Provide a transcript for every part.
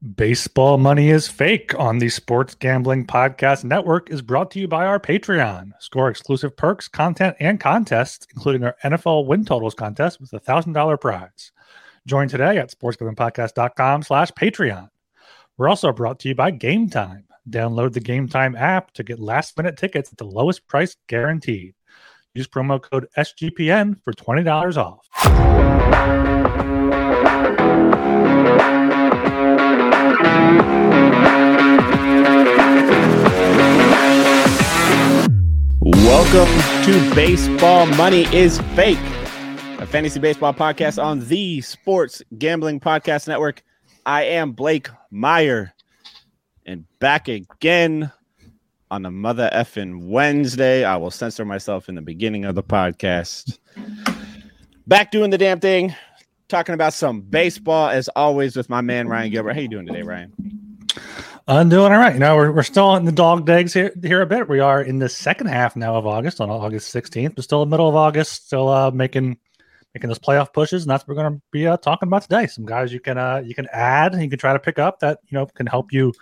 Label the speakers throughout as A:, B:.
A: Baseball Money is Fake on the Sports Gambling Podcast Network is brought to you by our Patreon. Score exclusive perks, content, and contests, including our NFL win totals contest with a $1,000 prize. Join today at sportsgamblingpodcast.com slash Patreon. We're also brought to you by Game Time. Download the Game Time app to get last-minute tickets at the lowest price guaranteed. Use promo code SGPN for $20 off.
B: Welcome to Baseball Money is Fake, a fantasy baseball podcast on the Sports Gambling Podcast Network. I am Blake Meyer and back again on a mother effing Wednesday. I will censor myself in the beginning of the podcast. Back doing the damn thing, talking about some baseball as always with my man Ryan Gilbert. How you doing today, Ryan?
A: I'm doing all right. You know, we're, we're still in the dog days here here a bit. We are in the second half now of August on August 16th, but still in the middle of August, still uh, making making those playoff pushes, and that's what we're going to be uh, talking about today. Some guys you can uh, you can add, you can try to pick up that you know can help you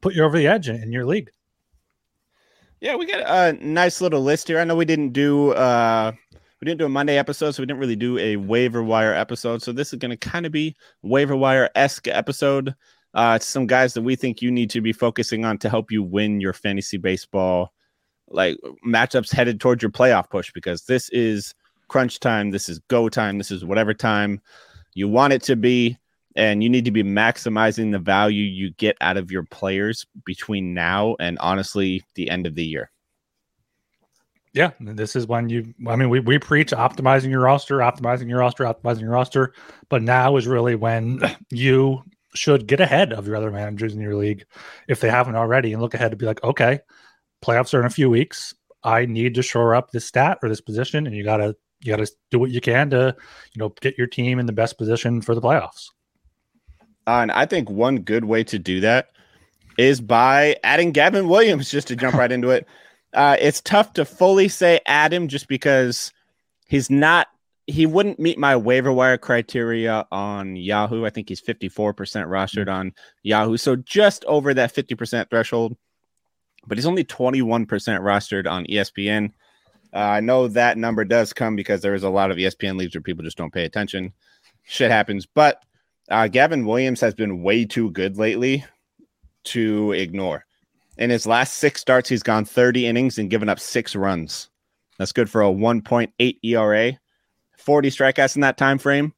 A: put you over the edge in, in your league.
B: Yeah, we got a nice little list here. I know we didn't do uh we didn't do a Monday episode, so we didn't really do a waiver wire episode. So this is going to kind of be waiver wire esque episode uh, some guys that we think you need to be focusing on to help you win your fantasy baseball like matchups headed towards your playoff push because this is crunch time, this is go time, this is whatever time you want it to be and you need to be maximizing the value you get out of your players between now and honestly the end of the year.
A: Yeah, this is when you. I mean, we, we preach optimizing your roster, optimizing your roster, optimizing your roster, but now is really when you should get ahead of your other managers in your league if they haven't already and look ahead to be like, okay, playoffs are in a few weeks. I need to shore up this stat or this position, and you gotta you gotta do what you can to you know get your team in the best position for the playoffs.
B: Uh, and I think one good way to do that is by adding Gavin Williams. Just to jump right into it, uh, it's tough to fully say add him just because he's not he wouldn't meet my waiver wire criteria on Yahoo. I think he's 54% rostered on Yahoo. So just over that 50% threshold, but he's only 21% rostered on ESPN. Uh, I know that number does come because there is a lot of ESPN leagues where people just don't pay attention. Shit happens. But uh, Gavin Williams has been way too good lately to ignore. In his last six starts, he's gone 30 innings and given up six runs. That's good for a 1.8 ERA 40 strikeouts in that time frame.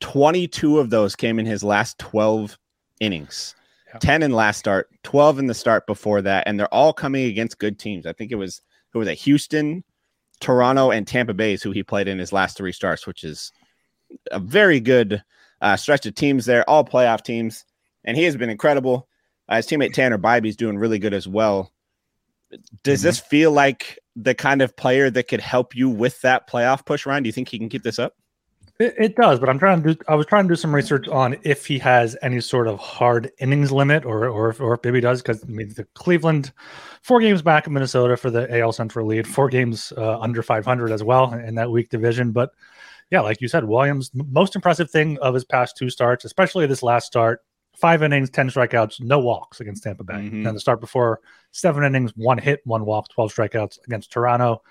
B: 22 of those came in his last 12 innings. Yeah. 10 in last start, 12 in the start before that, and they're all coming against good teams. I think it was it was a Houston, Toronto, and Tampa Bay who he played in his last three starts, which is a very good uh, stretch of teams there, all playoff teams, and he has been incredible. Uh, his teammate Tanner Bibee's doing really good as well. Does mm-hmm. this feel like the kind of player that could help you with that playoff push, Ryan? Do you think he can keep this up?
A: It, it, does, but I'm trying to do. I was trying to do some research on if he has any sort of hard innings limit, or or or if maybe does, because I mean the Cleveland, four games back in Minnesota for the AL Central lead, four games uh, under 500 as well in that weak division. But yeah, like you said, Williams, most impressive thing of his past two starts, especially this last start, five innings, 10 strikeouts, no walks against Tampa Bay. Mm-hmm. And the start before, seven innings, one hit, one walk, 12 strikeouts against Toronto.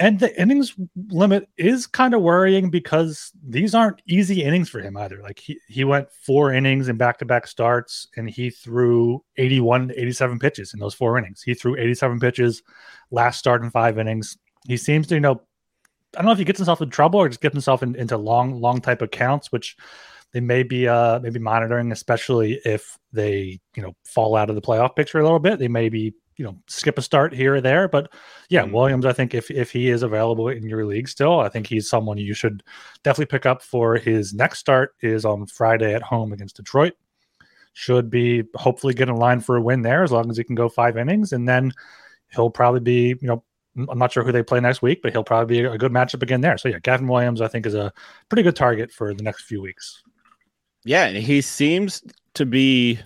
A: And the innings limit is kind of worrying because these aren't easy innings for him either. Like he, he went four innings in back to back starts and he threw 81, 87 pitches in those four innings. He threw 87 pitches last start in five innings. He seems to, you know, I don't know if he gets himself in trouble or just gets himself in, into long, long type of counts, which they may be uh maybe monitoring, especially if they you know fall out of the playoff picture a little bit. They may be you know skip a start here or there, but yeah, mm-hmm. Williams. I think if if he is available in your league still, I think he's someone you should definitely pick up for his next start is on Friday at home against Detroit. Should be hopefully get in line for a win there as long as he can go five innings, and then he'll probably be you know I'm not sure who they play next week, but he'll probably be a good matchup again there. So yeah, Gavin Williams, I think, is a pretty good target for the next few weeks.
B: Yeah, and he seems to be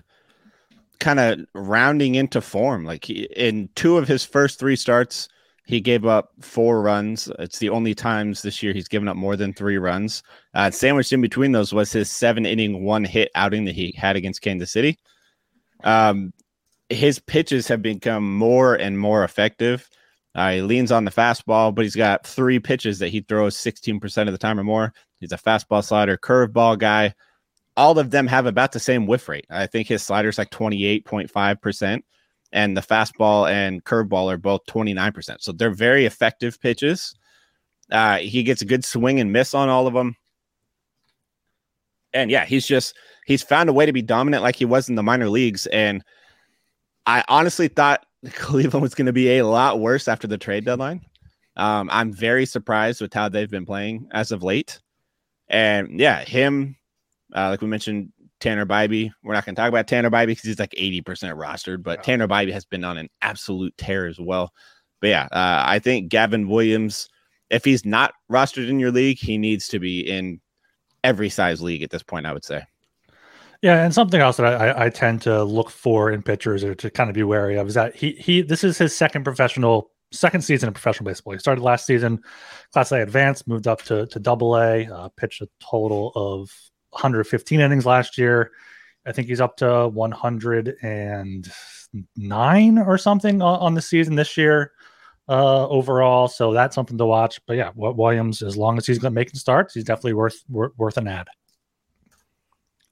B: kind of rounding into form. Like he, in two of his first three starts, He gave up four runs. It's the only times this year he's given up more than three runs. Uh, sandwiched in between those was his seven inning, one hit outing that he had against Kansas City. Um, his pitches have become more and more effective. Uh, he leans on the fastball, but he's got three pitches that he throws 16% of the time or more. He's a fastball slider, curveball guy. All of them have about the same whiff rate. I think his slider's like 28.5%, and the fastball and curveball are both 29%. So they're very effective pitches. Uh, he gets a good swing and miss on all of them. And yeah, he's just, he's found a way to be dominant like he was in the minor leagues. And I honestly thought Cleveland was going to be a lot worse after the trade deadline. Um, I'm very surprised with how they've been playing as of late. And yeah, him, uh, like we mentioned, Tanner Bibee. We're not going to talk about Tanner Bibee because he's like 80% rostered, but Tanner Bibee has been on an absolute tear as well. But yeah, uh, I think Gavin Williams, if he's not rostered in your league, he needs to be in every size league at this point, I would say.
A: Yeah, and something else that I, I tend to look for in pitchers or to kind of be wary of is that he he this is his second professional second season in professional baseball. He started last season, Class A advanced, moved up to to Double A, uh, pitched a total of 115 innings last year. I think he's up to 109 or something on the season this year uh, overall. So that's something to watch. But yeah, Williams, as long as he's making starts, he's definitely worth worth an ad.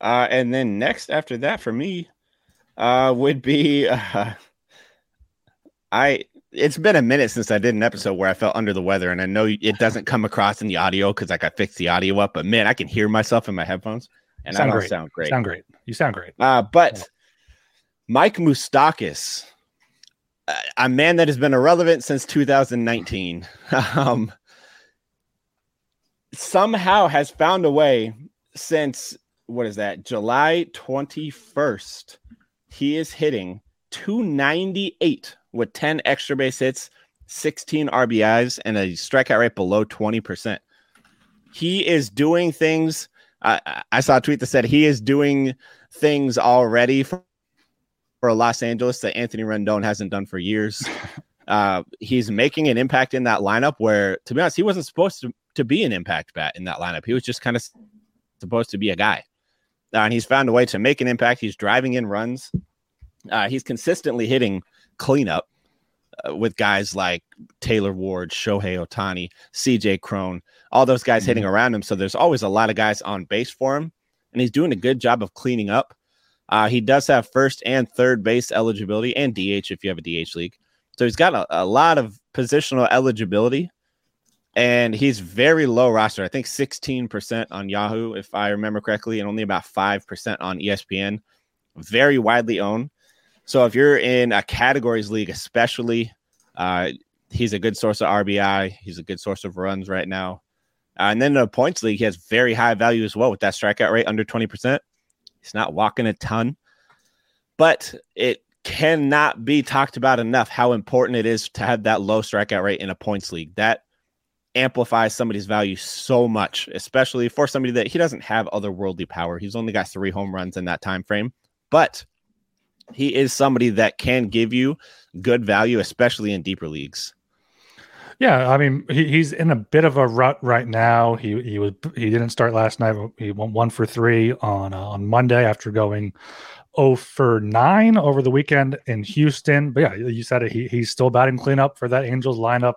B: Uh, and then next after that for me uh, would be uh, I. It's been a minute since I did an episode where I felt under the weather, and I know it doesn't come across in the audio because like I fixed the audio up. But man, I can hear myself in my headphones, and sound I don't great. sound great.
A: Sound great. You sound great.
B: Uh, but yeah. Mike Moustakas, a man that has been irrelevant since 2019, um, somehow has found a way since what is that? July 21st. He is hitting 298 with 10 extra base hits, 16 RBIs, and a strikeout rate below 20%. He is doing things. I, I saw a tweet that said he is doing things already for, for Los Angeles that Anthony Rendon hasn't done for years. uh, he's making an impact in that lineup where, to be honest, he wasn't supposed to, to be an impact bat in that lineup. He was just kind of supposed to be a guy uh, and he's found a way to make an impact. He's driving in runs. Uh, he's consistently hitting cleanup uh, with guys like Taylor Ward, Shohei Ohtani, CJ Cron, all those guys mm-hmm. hitting around him. So there's always a lot of guys on base for him, and he's doing a good job of cleaning up. Uh, he does have first and third base eligibility and DH if you have a DH league. So he's got a, a lot of positional eligibility and he's very low roster. I think 16% on Yahoo, if I remember correctly, and only about 5% on ESPN. Very widely owned. So if you're in a categories league, especially, uh, he's a good source of RBI. He's a good source of runs right now. Uh, and then in a points league, he has very high value as well with that strikeout rate under 20%. He's not walking a ton, but it cannot be talked about enough how important it is to have that low strikeout rate in a points league. That amplifies somebody's value so much, especially for somebody that he doesn't have otherworldly power. He's only got three home runs in that time frame, but he is somebody that can give you good value, especially in deeper leagues.
A: Yeah, I mean he, he's in a bit of a rut right now. He he was he didn't start last night. He went one for three on uh, on Monday after going 0 for 9 over the weekend in Houston. But yeah, you said it. He, he's still batting cleanup for that Angels lineup.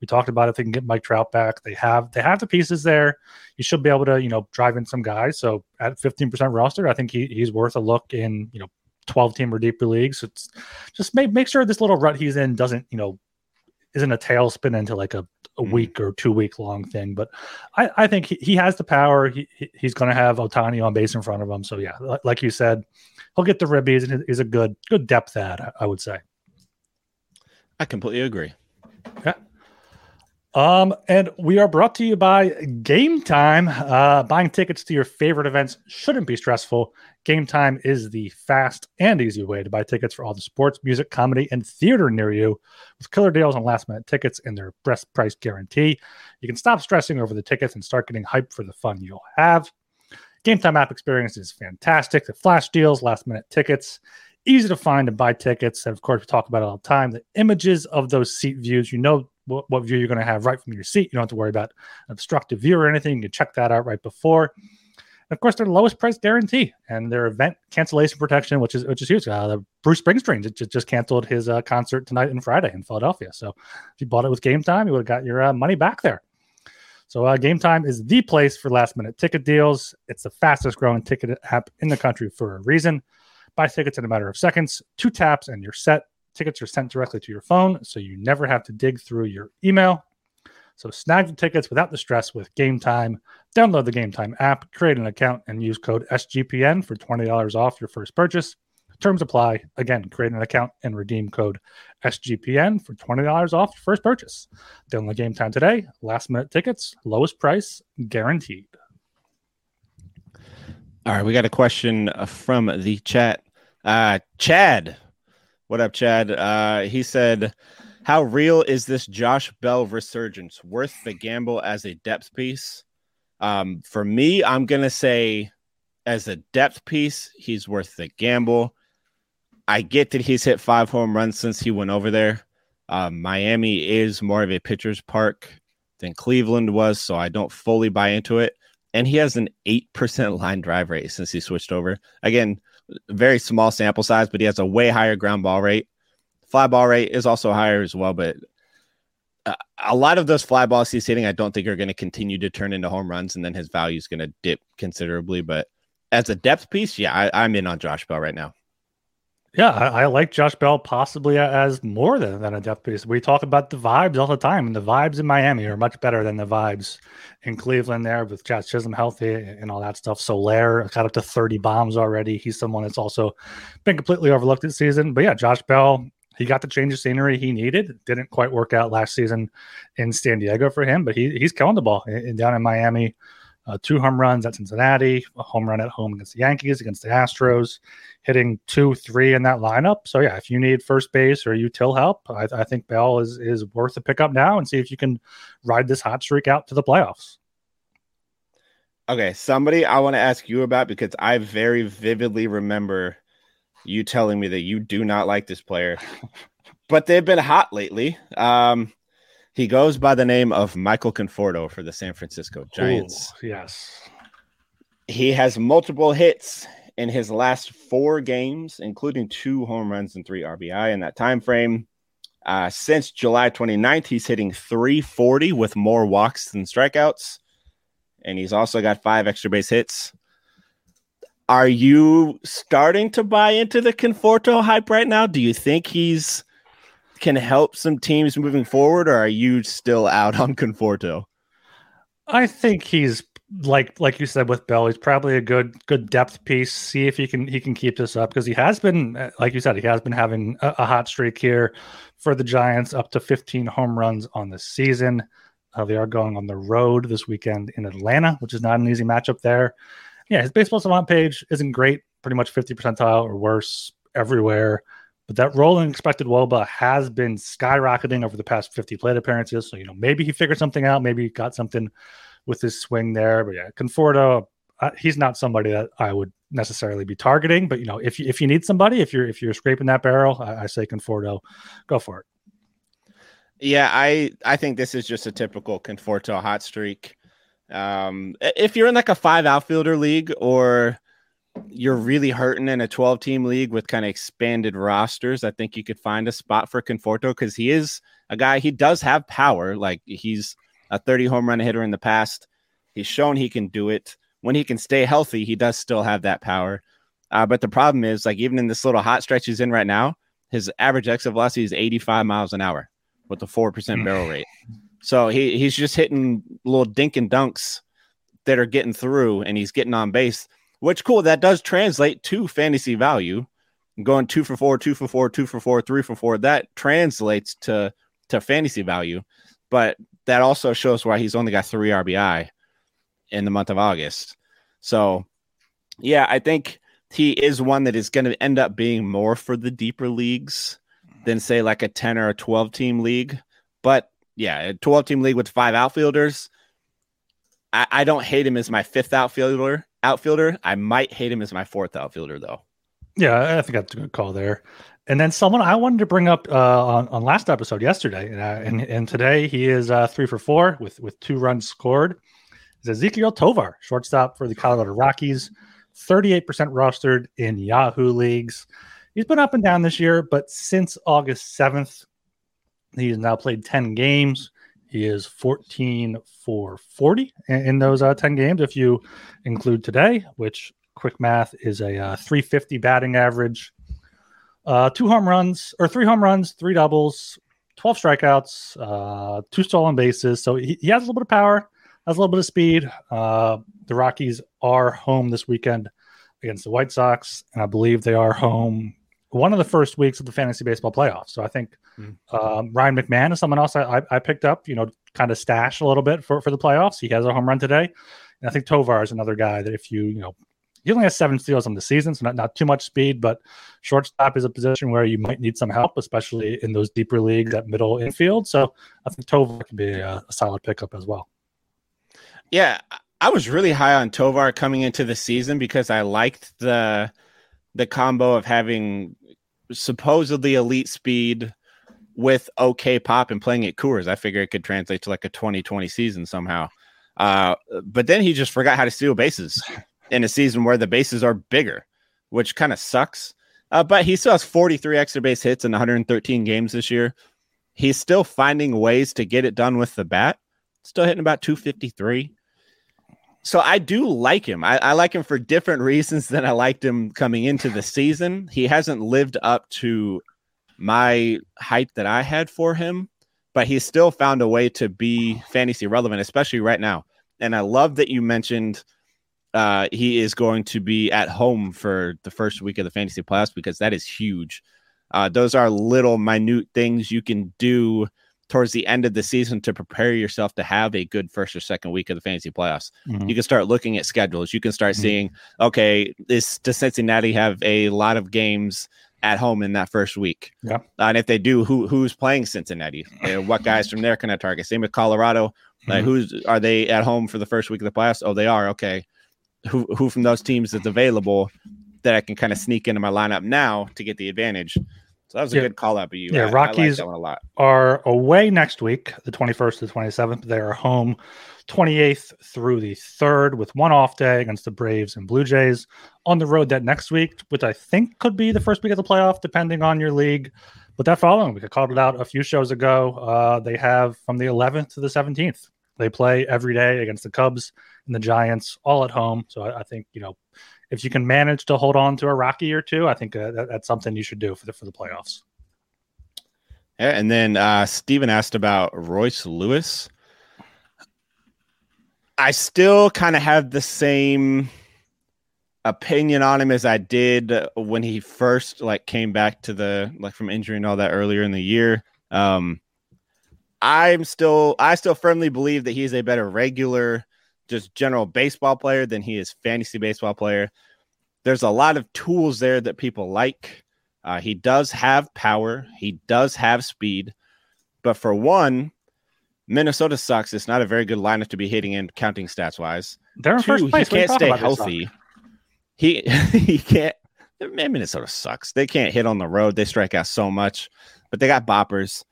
A: We talked about if they can get Mike Trout back. They have they have the pieces there. You should be able to you know drive in some guys. So at 15% roster, I think he, he's worth a look in you know 12 team or deeper leagues. So it's just make make sure this little rut he's in doesn't you know isn't a tailspin into like a, a mm. week or two week long thing. But I, I think he, he has the power. He, he's going to have Ohtani on base in front of him. So yeah, like you said, he'll get the ribbies and he's a good good depth ad. I would say.
B: I completely agree.
A: Yeah. Um, and we are brought to you by Game Time. Uh, buying tickets to your favorite events shouldn't be stressful. Game Time is the fast and easy way to buy tickets for all the sports, music, comedy, and theater near you with killer deals on last minute tickets and their best price guarantee. You can stop stressing over the tickets and start getting hyped for the fun you'll have. Game Time app experience is fantastic. The flash deals, last minute tickets, easy to find and buy tickets. And of course, we talk about it all the time. The images of those seat views, you know what, what view you're going to have right from your seat. You don't have to worry about obstructive view or anything. You can check that out right before. And of course, they're lowest price guarantee and their event cancellation protection, which is which is huge. Uh, Bruce Springsteen just, just canceled his uh, concert tonight and Friday in Philadelphia. So if you bought it with Game Time, you would have got your uh, money back there. So uh, Game Time is the place for last minute ticket deals. It's the fastest growing ticket app in the country for a reason. Buy tickets in a matter of seconds, two taps, and you're set. Tickets are sent directly to your phone, so you never have to dig through your email. So snag the tickets without the stress with Game Time. Download the Game Time app, create an account, and use code SGPN for $20 off your first purchase. Terms apply. Again, create an account and redeem code SGPN for $20 off your first purchase. Download Game Time today. Last minute tickets, lowest price guaranteed.
B: All right, we got a question uh, from the chat. Uh, Chad, what up, Chad? Uh, he said, "How real is this Josh Bell resurgence? Worth the gamble as a depth piece?" Um, for me, I'm gonna say, as a depth piece, he's worth the gamble. I get that he's hit five home runs since he went over there. Um, Miami is more of a pitcher's park than Cleveland was, so I don't fully buy into it and he has an 8% line drive rate since he switched over. Again, very small sample size, but he has a way higher ground ball rate. Fly ball rate is also higher as well, but uh, a lot of those fly balls he's hitting, I don't think are going to continue to turn into home runs, and then his value is going to dip considerably. But as a depth piece, yeah, I, I'm in on Josh Bell right now.
A: Yeah, I, I, like Josh Bell possibly as more than, than a depth piece. We talk about the vibes all the time, and the vibes in Miami are much better than the vibes in Cleveland there with Jazz Chisholm healthy and all that stuff. Soler got up to 30 bombs already. He's someone that's also been completely overlooked this season. But yeah, Josh Bell, he got the change of scenery he needed. Didn't quite work out last season in San Diego for him, but he, he's killing the ball down in Miami uh, two home runs at Cincinnati, a home run at home against the Yankees, against the Astros, hitting two, three in that lineup. So yeah, if you need first base or util help, I, I think Bell is is worth a pickup now and see if you can ride this hot streak out to the playoffs.
B: Okay, somebody I want to ask you about because I very vividly remember you telling me that you do not like this player, but they've been hot lately. Um, he goes by the name of Michael Conforto for the San Francisco Giants.
A: Ooh, yes.
B: He has multiple hits in his last four games, including two home runs and three RBI in that time frame. Uh, since July 29th, he's hitting 340 with more walks than strikeouts. And he's also got five extra base hits. Are you starting to buy into the Conforto hype right now? Do you think he's can help some teams moving forward, or are you still out on Conforto?
A: I think he's like like you said with Bell, he's probably a good good depth piece. See if he can he can keep this up because he has been like you said he has been having a, a, hot streak here for the Giants, up to 15 home runs on the season. Uh, they are going on the road this weekend in Atlanta, which is not an easy matchup there. Yeah, his baseball savant page isn't great, pretty much 50 percentile or worse everywhere. But that rolling expected wOBA has been skyrocketing over the past 50 plate appearances. So, you know, maybe he figured something out. Maybe he got something with his swing there. But yeah, Conforto, uh, he's not somebody that I would necessarily be targeting. But, you know, if you, if you need somebody, if you're, if you're scraping that barrel, I, I say Conforto, go for it.
B: Yeah, I, I think this is just a typical Conforto hot streak. Um, if you're in like a five outfielder league or you're really hurting in a 12 team league with kind of expanded rosters, I think you could find a spot for Conforto because he is a guy, he does have power. Like he's a 30 home run hitter in the past. He's shown he can do it. When he can stay healthy, he does still have that power. Uh, but the problem is, like, even in this little hot stretch he's in right now, his average exit velocity is 85 miles an hour with a 4% barrel rate. So he, he's just hitting little dink and dunks that are getting through and he's getting on base which cool. That does translate to fantasy value. Going two for four, two for four, two for four, three for four. That translates to to fantasy value, but that also shows why he's only got three RBI in the month of August. So, yeah, I think he is one that is going to end up being more for the deeper leagues than say like a 10 or a 12 team league. But yeah, a 12 team league with five outfielders. I, I don't hate him as my fifth outfielder outfielder. I might hate him as my fourth outfielder though.
A: Yeah, I think that's a good call there. And then someone I wanted to bring up uh, on on last episode yesterday, uh, and and today he is uh, three for four with with two runs scored. Is Ezequiel Tovar, shortstop for the Colorado Rockies, thirty eight percent rostered in Yahoo leagues. He's been up and down this year, but since August seventh, he has now played ten games. He is 14 for 40 in, those uh, 10 games. If you include today, which quick math is a uh, 350 batting average, uh, two home runs or three home runs, three doubles, 12 strikeouts, uh, two stolen bases. So he, he, has a little bit of power, has a little bit of speed. Uh, the Rockies are home this weekend against the White Sox, and I believe they are home one of the first weeks of the fantasy baseball playoffs. So I think mm. um, Ryan McMahon is someone else I, I, I, picked up, you know, kind of stash a little bit for, for the playoffs. He has a home run today. And I think Tovar is another guy that if you, you know, he only has seven steals on the season, so not, not too much speed, but shortstop is a position where you might need some help, especially in those deeper leagues at middle infield. So I think Tovar can be a, a solid pickup as well.
B: Yeah, I was really high on Tovar coming into the season because I liked the the combo of having supposedly elite speed with okay pop and playing at Coors. I figure it could translate to like a 2020 season somehow. Uh, but then he just forgot how to steal bases in a season where the bases are bigger, which kind of sucks. Uh, but he still has 43 extra base hits in 113 games this year. He's still finding ways to get it done with the bat. Still hitting about 253. So I do like him. I, I, like him for different reasons than I liked him coming into the season. He hasn't lived up to my hype that I had for him, but he's still found a way to be fantasy relevant, especially right now. And I love that you mentioned uh, he is going to be at home for the first week of the fantasy playoffs because that is huge. Uh, those are little minute things you can do towards the end of the season to prepare yourself to have a good first or second week of the fantasy playoffs. Mm-hmm. You can start looking at schedules. You can start mm-hmm. seeing, okay, this does Cincinnati have a lot of games at home in that first week?
A: Yeah.
B: Uh, and if they do, who who's playing Cincinnati? Uh, what guys from there can I target? Same with Colorado. Mm-hmm. Like who's are they at home for the first week of the playoffs? Oh, they are. Okay who who from those teams is available that I can kind of sneak into my lineup now to get the advantage. So that was a yeah. good call out by you.
A: Yeah, I, Rockies I like are away next week, the 21st to the 27th. They are home 28th through the 3rd with one off day against the Braves and Blue Jays. On the road that next week, which I think could be the first week of the playoff, depending on your league. But that following week, I called it out a few shows ago. Uh, they have from the 11th to the 17th. They play every day against the Cubs and the Giants all at home. So I, I think you know if you can manage to hold on to a Rocky or two, I think uh, that, that's something you should do for the for the playoffs.
B: Yeah, and then uh, Steven asked about Royce Lewis. I still kind of have the same opinion on him as I did when he first like came back to the like from injury and all that earlier in the year. Um, I'm still I still firmly believe that he's a better regular just general baseball player than he is fantasy baseball player. There's a lot of tools there that people like. Uh, he does have power. He does have speed. But for one, Minnesota sucks. It's not a very good lineup to be hitting in counting stats wise.
A: They're in Two, first place.
B: He can't stay healthy. He he can't. Man, Minnesota sucks. They can't hit on the road. They strike out so much, but they got boppers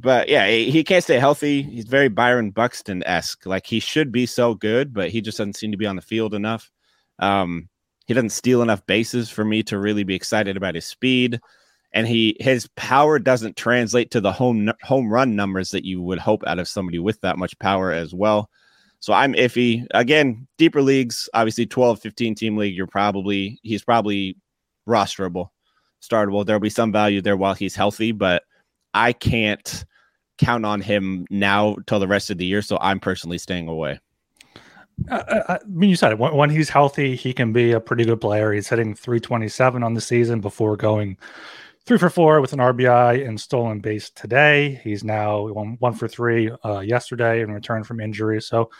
B: but yeah, he can't stay healthy. He's very Byron Buxton esque. Like he should be so good, but he just doesn't seem to be on the field enough. Um, he doesn't steal enough bases for me to really be excited about his speed, and he his power doesn't translate to the home home run numbers that you would hope out of somebody with that much power as well. So I'm iffy. Again, deeper leagues, obviously 12, 15 team league, you're probably he's probably rosterable, startable. There'll be some value there while he's healthy, but I can't count on him now till the rest of the year. So I'm personally staying away.
A: Uh, uh I mean, you said it. When, when, he's healthy, he can be a pretty good player. He's hitting 327 on the season before going three for four with an RBI and stolen base today. He's now one, one for three uh, yesterday in return from injury. So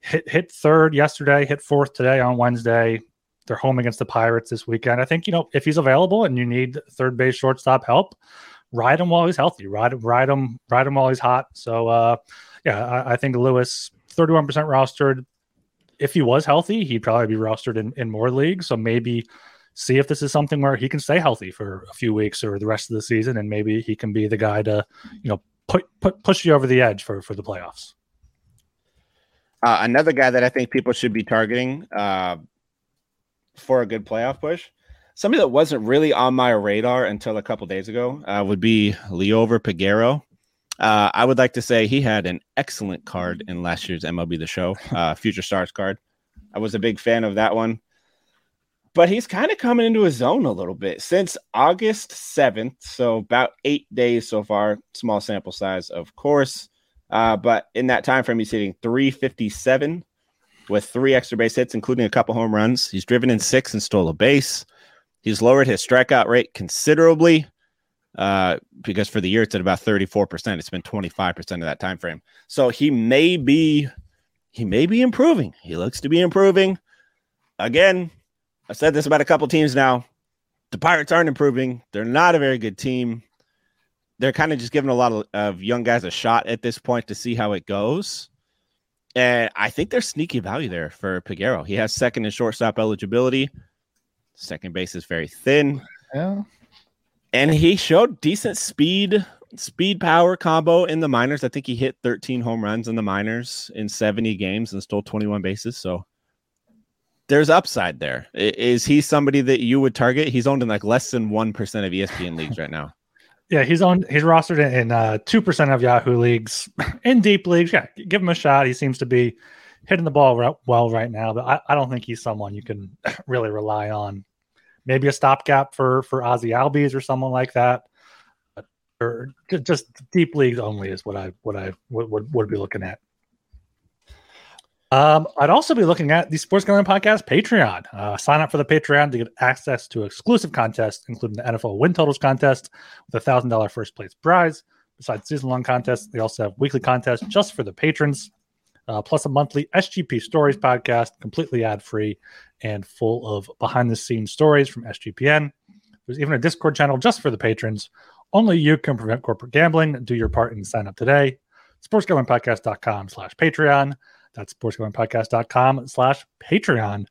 A: hit hit third yesterday, hit fourth today on Wednesday. They're home against the Pirates this weekend. I think you know if he's available and you need third base shortstop help, ride him while he's healthy. Ride ride him ride him while he's hot. So uh, yeah, I, I think Lewis, thirty one percent rostered. If he was healthy, he'd probably be rostered in, in more leagues. So maybe see if this is something where he can stay healthy for a few weeks or the rest of the season, and maybe he can be the guy to, you know, put, put push you over the edge for for the playoffs.
B: Uh, another guy that I think people should be targeting uh, for a good playoff push, somebody that wasn't really on my radar until a couple days ago, uh, would be Liover Peguero. Uh, I would like to say he had an excellent card in last year's MLB The Show, uh, Future Stars card. I was a big fan of that one but he's kind of coming into his zone a little bit since August 7th. So about eight days so far, small sample size, of course. Uh, but in that time frame, he's hitting 357 with three extra base hits, including a couple home runs. He's driven in six and stole a base. He's lowered his strikeout rate considerably uh, because for the year it's at about 34%. It's been 25% of that time frame. So he may be he may be improving. He looks to be improving. Again, I've said this about a couple teams now. The Pirates aren't improving. They're not a very good team. They're kind of just giving a lot of, of young guys a shot at this point to see how it goes. And I think there's sneaky value there for Peguero. He has second and shortstop eligibility. Second base is very thin.
A: Yeah.
B: And he showed decent speed, speed power combo in the minors. I think he hit 13 home runs in the minors in 70 games and stole 21 bases. So there's upside there. Is he somebody that you would target? He's owned in like less than one percent of ESPN leagues right now.
A: Yeah, he's on. He's rostered in uh, two uh, percent of Yahoo leagues. In deep leagues, yeah, give him a shot. He seems to be hitting the ball well right now, but I, I don't think he's someone you can really rely on. Maybe a stopgap for for Ozzy Albies or someone like that. or just deep leagues only is what I what I would, would, be looking at. Um, I'd also be looking at the Sports Gambling Podcast Patreon. Uh, sign up for the Patreon to get access to exclusive contests, including the NFL win totals contest with a thousand dollar first place prize. Besides season long contests, they also have weekly contests just for the patrons, uh, plus a monthly SGP Stories podcast, completely ad free and full of behind the scenes stories from SGPN. There's even a Discord channel just for the patrons. Only you can prevent corporate gambling. Do your part and sign up today. SportsGamblingPodcast.com slash Patreon. That's sportsgamblingpodcast.com slash Patreon.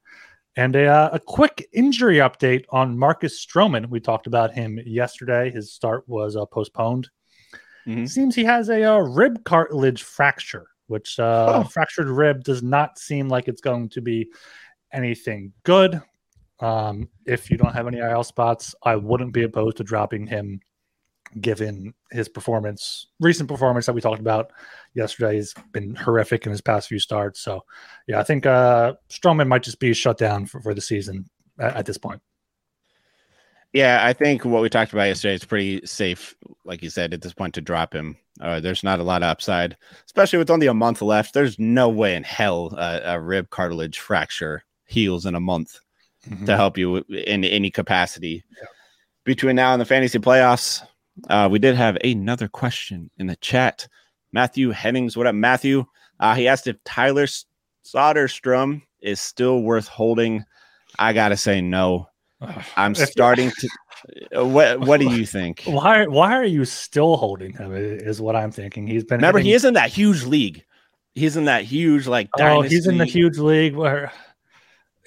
A: And a, uh, a quick injury update on Marcus Stroman. We talked about him yesterday. His start was uh, postponed. Mm-hmm. Seems he has a, a, uh, rib cartilage fracture, which uh, oh. fractured rib does not seem like it's going to be anything good. Um, if you don't have any IL spots, I wouldn't be opposed to dropping him given his performance, recent performance that we talked about yesterday. He's been horrific in his past few starts. So, yeah, I think uh, Stroman might just be shut down for, for the season at, at, this point.
B: Yeah, I think what we talked about yesterday is pretty safe, like you said, at this point to drop him. Uh, there's not a lot of upside, especially with only a month left. There's no way in hell uh, a rib cartilage fracture heals in a month mm-hmm. to help you in any capacity. Yeah. Between now and the fantasy playoffs, uh, we did have another question in the chat. Matthew Hennings, what up, Matthew? Uh, he asked if Tyler Soderstrom is still worth holding. I gotta say no. I'm starting to. Uh, what What do you think?
A: Why Why are you still holding him? Is what I'm thinking. He's been.
B: Remember, he is in that huge league. He's in that huge like.
A: Oh, he's in the huge league where.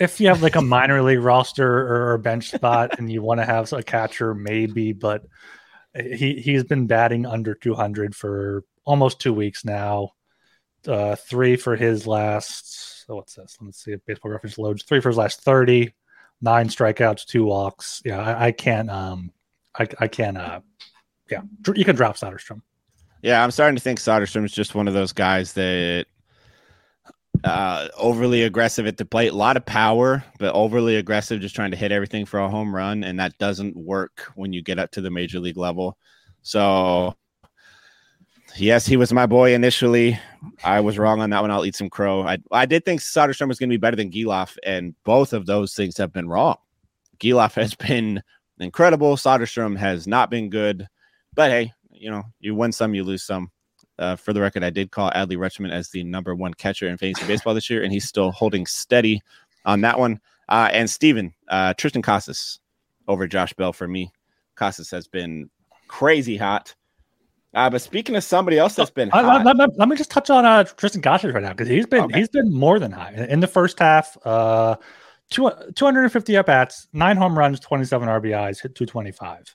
A: If you have like a minor league roster or bench spot and you want to have a catcher, maybe, but he he's been batting under 200 for almost two weeks now. Uh, three for his last. So what's this? Let's see if Baseball Reference loads. Three for his last 30, nine strikeouts, two walks. Yeah, I, I can't. Um, I I can't. Uh, yeah, you can drop Soderstrom.
B: Yeah, I'm starting to think Soderstrom is just one of those guys that uh, overly aggressive at the plate, a lot of power, but overly aggressive, just trying to hit everything for a home run, and that doesn't work when you get up to the major league level. So, yes, he was my boy initially. I was wrong on that one. I'll eat some crow. I I did think Soderstrom was going to be better than Gelof, and both of those things have been wrong. Gelof has been incredible. Soderstrom has not been good, but hey, you know, you win some, you lose some. Uh, for the record, I did call Adley Rutschman as the number one catcher in fantasy baseball this year, and he's still holding steady on that one. Uh, and Steven, uh, Triston Casas over Josh Bell for me. Casas has been crazy hot. Uh, but speaking of somebody else that's been hot,
A: let, let, let, me just touch on uh, Triston Casas right now because he's been okay. he's been more than high in the first half. Uh, two, 250 at bats, nine home runs, 27 RBIs, hit 225.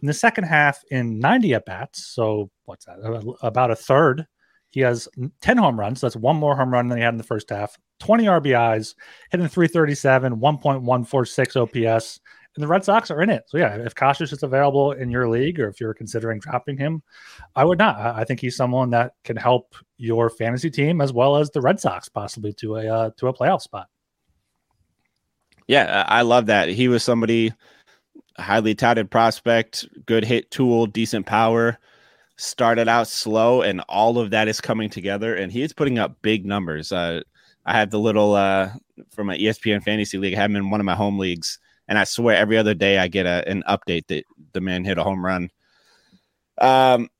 A: In the second half, in 90 at bats, so what's that? About a third, he has 10 home runs. So that's one more home run than he had in the first half. 20 RBIs, hitting 337, 1.146 OPS. And the Red Sox are in it. So yeah, if Casas is available in your league or if you're considering dropping him, I would not. I think he's someone that can help your fantasy team as well as the Red Sox possibly to a uh, to a playoff spot.
B: Yeah, I love that. He was somebody highly touted prospect, good hit tool, decent power. Started out slow, and all of that is coming together. And he is putting up big numbers. Uh, I have the little uh, from my ESPN fantasy league. I have him in one of my home leagues, and I swear every other day I get a, an update that the man hit a home run. Um,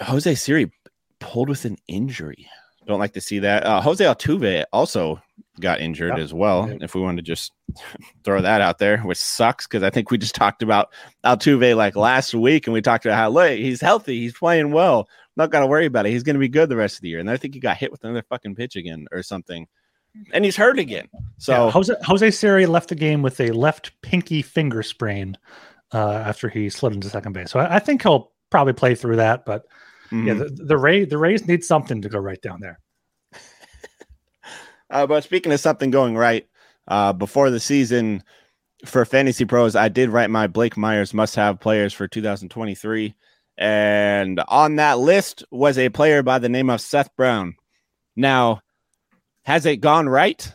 B: Jose Siri pulled with an injury. Don't like to see that. Uh, Jose Altuve also got injured as well. If we want to just throw that out there, which sucks because I think we just talked about Altuve like last week, and we talked about how look he's healthy, he's playing well. Not got to worry about it. He's going to be good the rest of the year. And I think he got hit with another fucking pitch again or something, and he's hurt again. So
A: yeah, Jose Jose Siri left the game with a left pinky finger sprain uh, after he slid into second base. So I, I think he'll probably play through that, but Mm-hmm. Yeah, the, the Ray the Rays need something to go right down there.
B: uh, but speaking of something going right, uh, before the season for fantasy pros, I did write my Blake Myers must have players for 2023. And on that list was a player by the name of Seth Brown. Now, has it gone right?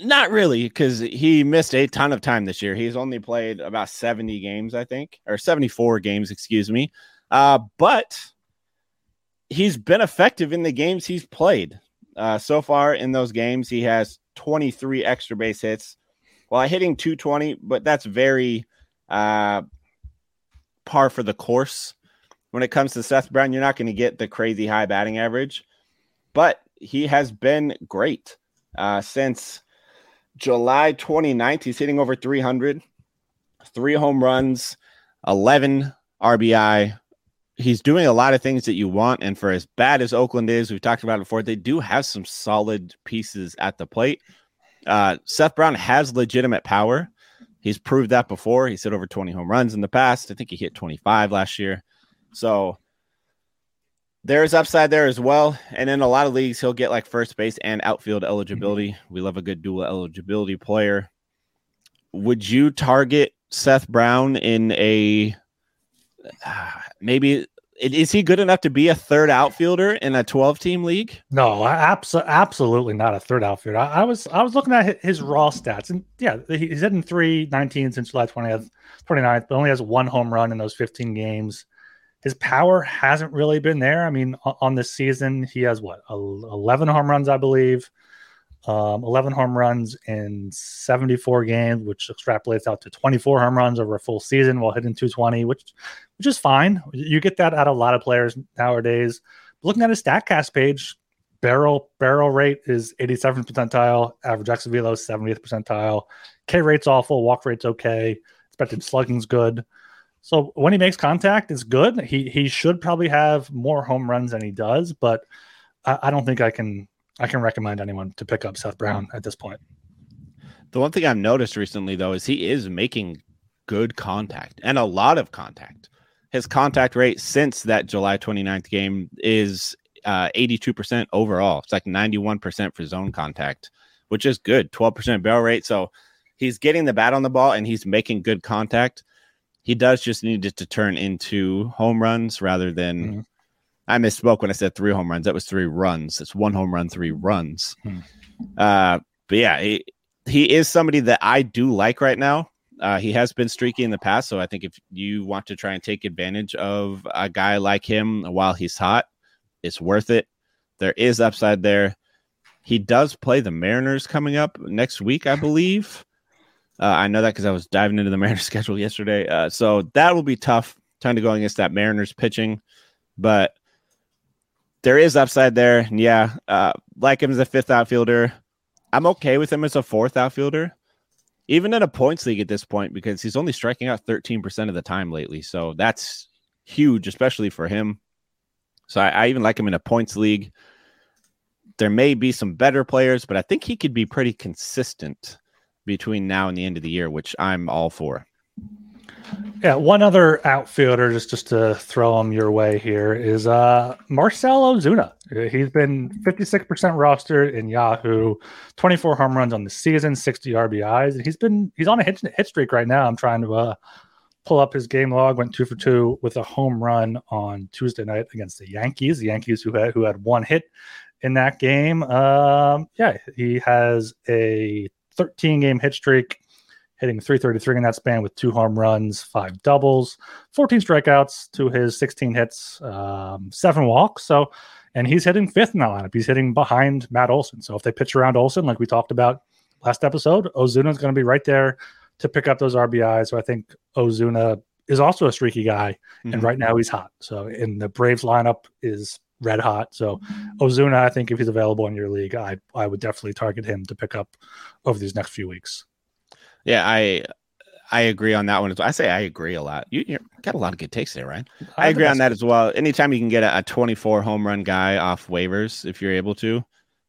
B: Not really, because he missed a ton of time this year. He's only played about 70 games, I think, or 74 games, excuse me. Uh, but he's been effective in the games he's played. Uh, so far in those games, he has 23 extra base hits while hitting 220, but that's very uh, par for the course. When it comes to Seth Brown, you're not going to get the crazy high batting average, but he has been great uh, since July 29th. He's hitting over 300, three home runs, 11 RBI, he's doing a lot of things that you want. And for as bad as Oakland is, we've talked about it before, they do have some solid pieces at the plate. Uh, Seth Brown has legitimate power. He's proved that before. He's hit over 20 home runs in the past. I think he hit 25 last year. So there's upside there as well. And in a lot of leagues, he'll get like first base and outfield eligibility. Mm-hmm. We love a good dual eligibility player. Would you target Seth Brown in a maybe is he good enough to be a third outfielder in a 12 team league?
A: No, abs- absolutely not a third outfielder. I, I, was I was looking at his raw stats, and yeah, he's hitting 319 since July 20th, 29th, but only has one home run in those 15 games. His power hasn't really been there. I mean, on this season, he has what 11 home runs, I believe um, 11 home runs in 74 games, which extrapolates out to 24 home runs over a full season while hitting 220, which which is fine. You get that out of a lot of players nowadays. Looking at his Statcast page, barrel barrel rate is 87th percentile, average exit velo 70th percentile, K rate's awful, walk rate's okay, expected slugging's good. So when he makes contact, it's good. He he should probably have more home runs than he does, but I, I don't think I can I can recommend anyone to pick up Seth Brown at this point.
B: The one thing I've noticed recently, though, is he is making good contact and a lot of contact. His contact rate since that July 29th game is uh, 82% overall. It's like 91% for zone contact, which is good. 12% barrel rate. So he's getting the bat on the ball and he's making good contact. He does just need it to turn into home runs rather than mm-hmm. I misspoke when I said three home runs. That was three runs. It's one home run, three runs. Hmm. Uh, but yeah, he, he is somebody that I do like right now. Uh, he has been streaky in the past, so I think if you want to try and take advantage of a guy like him while he's hot, it's worth it. There is upside there. He does play the Mariners coming up next week, I believe. Uh, I know that because I was diving into the Mariners schedule yesterday. Uh, so that will be tough trying to go against that Mariners pitching. But there is upside there. And yeah, uh, like him as a fifth outfielder. I'm okay with him as a fourth outfielder, even in a points league at this point, because he's only striking out 13% of the time lately. So that's huge, especially for him. So I, I even like him in a points league. there may be some better players, but I think he could be pretty consistent between now and the end of the year, which I'm all for.
A: Yeah, one other outfielder just just to throw him your way here is uh Marcell Ozuna. He's been 56% rostered in Yahoo, 24 home runs on the season, 60 RBIs, and he's been he's on a hit, hit streak right now. I'm trying to uh pull up his game log. Went two for two with a home run on Tuesday night against the Yankees. The Yankees who had who had one hit in that game. Um, yeah, he has a 13 game hit streak hitting 333 in that span with two home runs, five doubles, 14 strikeouts to his 16 hits, um, seven walks. So, and he's hitting fifth in that lineup. He's hitting behind Matt Olson. So if they pitch around Olson, like we talked about last episode, Ozuna is going to be right there to pick up those RBIs. So I think Ozuna is also a streaky guy, mm-hmm. and right now he's hot. So in the Braves lineup is red hot. So Ozuna, I think if he's available in your league, I I would definitely target him to pick up over these next few weeks.
B: Yeah, I I agree on that one. I say I agree a lot. You, you got a lot of good takes there, right? I, I agree on that as well. Anytime you can get a, a 24 home run guy off waivers, if you're able to,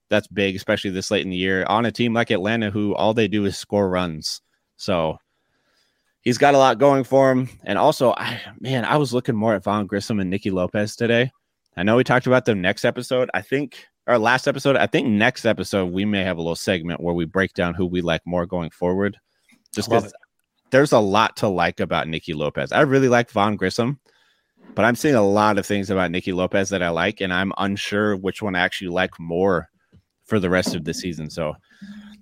B: that's big, especially this late in the year on a team like Atlanta, who all they do is score runs. So he's got a lot going for him. And also, I man, I was looking more at Vaughn Grissom and Nicky Lopez today. I know we talked about them next episode. I think our last episode. I think next episode we may have a little segment where we break down who we like more going forward just because there's a lot to like about Nicky Lopez. I really like Vaughn Grissom, but I'm seeing a lot of things about Nicky Lopez that I like, and I'm unsure which one I actually like more for the rest of the season. So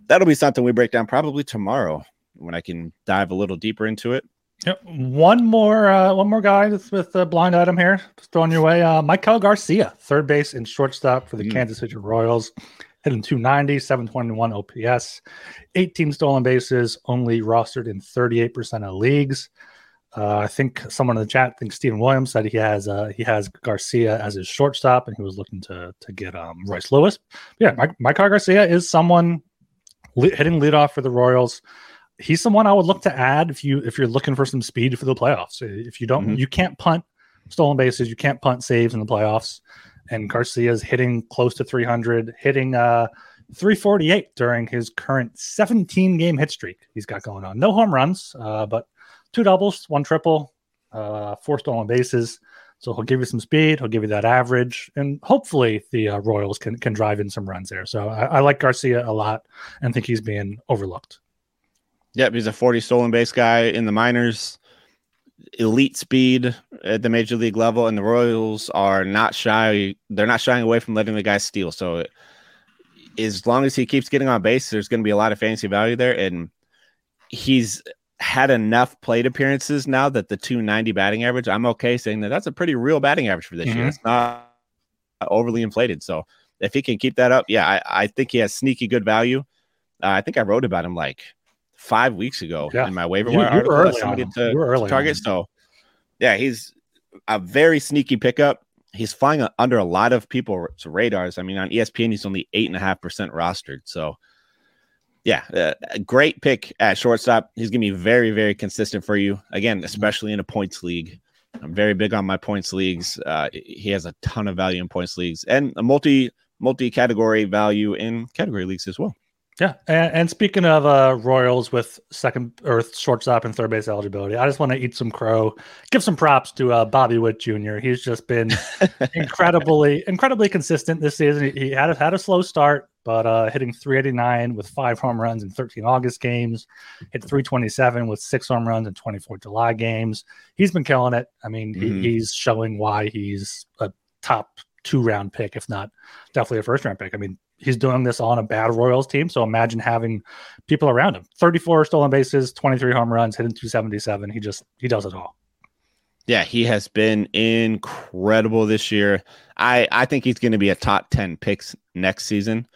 B: that'll be something we break down probably tomorrow when I can dive a little deeper into it.
A: Yep. One more, uh, one more guy that's with a blind item here, just throwing your way. Uh, Maikel Garcia, third base and shortstop for the mm. Kansas City Royals hitting 290, 721 OPS, 18 stolen bases, only rostered in 38% of leagues. Uh, I think someone in the chat, I think Stephen Williams said he has uh, he has Garcia as his shortstop, and he was looking to to get um, Royce Lewis. Yeah, Mike, Mike Garcia is someone hitting leadoff for the Royals. He's someone I would look to add if you if you're looking for some speed for the playoffs. If you don't, mm-hmm. you can't punt stolen bases, you can't punt saves in the playoffs and Garcia's hitting close to 300, hitting uh 348 during his current 17 game hit streak he's got going on. No home runs, uh, but two doubles, one triple, uh, four stolen bases. So he'll give you some speed. He'll give you that average, and hopefully the uh, Royals can can drive in some runs there. So I, I, like Garcia a lot, and think he's being overlooked.
B: Yep, he's a 40 stolen base guy in the minors elite speed at the major league level, and the Royals are not shy. They're not shying away from letting the guy steal. So, as long as he keeps getting on base, there's going to be a lot of fantasy value there. And he's had enough plate appearances now that the 290 batting average, I'm okay saying that that's a pretty real batting average for this mm-hmm. year. It's not overly inflated. So, if he can keep that up, yeah, I, I think he has sneaky good value. Uh, I think I wrote about him like five weeks ago yeah. in my waiver wire article. somebody to, to target. So, yeah, he's a very sneaky pickup. He's flying under a lot of people's radars. I mean, on ESPN, he's only eight and a half percent rostered. So, yeah, uh, a great pick at shortstop. He's gonna be very, very consistent for you. Again, especially in a points league. I'm very big on my points leagues. Uh, he has a ton of value in points leagues and a multi multi category value in category leagues as well.
A: Yeah, and, and, speaking of uh, Royals with second or shortstop and third base eligibility, I just want to eat some crow, give some props to uh, Bobby Witt Jr. He's just been incredibly, incredibly consistent this season. He, he had a, had a slow start, but uh, hitting 389 with five home runs in 13 August games, hit 327 with six home runs in 24 July games. He's been killing it. I mean, mm-hmm. he, he's showing why he's a top two round pick, if not definitely a first round pick. I mean, he's doing this on a bad Royals team. So imagine having people around him. 34 stolen bases, 23 home runs, hitting 277. He just he does it all.
B: Yeah, he has been incredible this year. I I think he's going to be a top 10 picks next season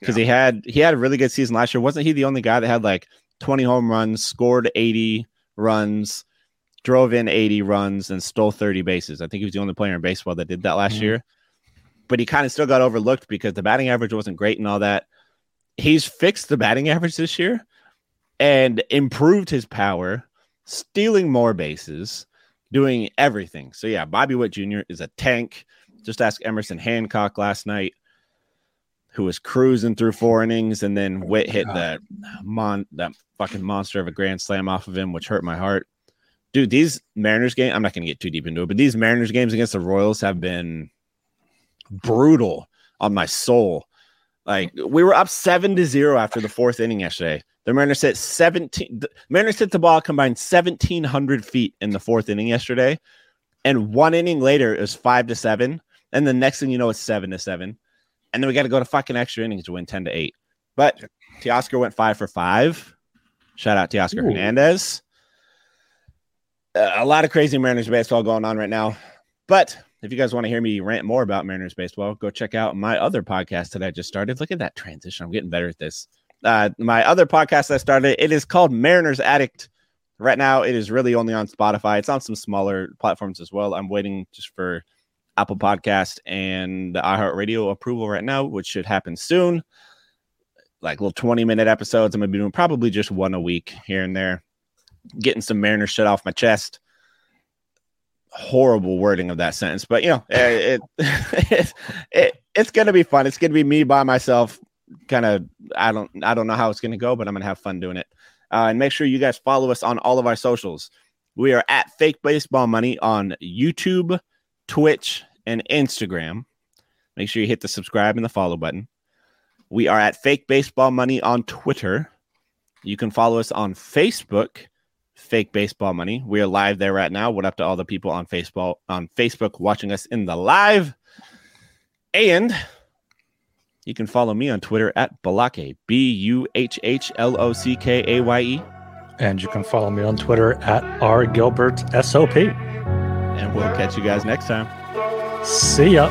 B: because yeah. he had he had a really good season last year. Wasn't he the only guy that had like 20 home runs, scored 80 runs, drove in 80 runs and stole 30 bases? I think he was the only player in baseball that did that last mm-hmm. year but he kind of still got overlooked because the batting average wasn't great and all that. He's fixed the batting average this year and improved his power, stealing more bases, doing everything. So yeah, Bobby Witt Jr. is a tank. Just ask Emerson Hancock last night, who was cruising through four innings, and then oh, Witt hit that mon that fucking monster of a grand slam off of him, which hurt my heart. Dude, these Mariners game, I'm not gonna get too deep into it, but these Mariners games against the Royals have been brutal on my soul. Like we were up seven to zero after the fourth inning yesterday. The Mariners hit 17. The Mariners hit the ball combined 1,700 feet in the fourth inning yesterday. And one inning later, it was five to seven. And the next thing you know, it's seven to seven. And then we got to go to fucking extra innings to win 10 to eight. But Teoscar went five for five. Shout out Teoscar Ooh. Hernandez. Uh, a lot of crazy Mariners baseball going on right now. But if you guys want to hear me rant more about Mariners baseball, go check out my other podcast that I just started. Look at that transition. I'm getting better at this uh, my other podcast I started. It is called Mariners Addict. Right now, it is really only on Spotify. It's on some smaller platforms as well. I'm waiting just for Apple Podcast and the iHeartRadio approval right now, which should happen soon. Like little 20 minute episodes. I'm gonna be doing probably just one a week here and there, getting some Mariners shit off my chest. Horrible wording of that sentence, but you know, it, it, it it's gonna be fun. It's gonna be me by myself kind of I don't I don't know how it's gonna go, but I'm gonna have fun doing it. Uh, and make sure you guys follow us on all of our socials. We are at Fake Baseball Money on YouTube, Twitch, and Instagram. Make sure you hit the subscribe and the follow button. We are at Fake Baseball Money on Twitter. You can follow us on Facebook, fake baseball money. We are live there right now. What up to all the people on Facebook on Facebook watching us in the live. And you can follow me on Twitter at Balake, B U H H L O C K A Y E.
A: And you can follow me on Twitter at R Gilbert SOP.
B: And we'll catch you guys next time.
A: See ya.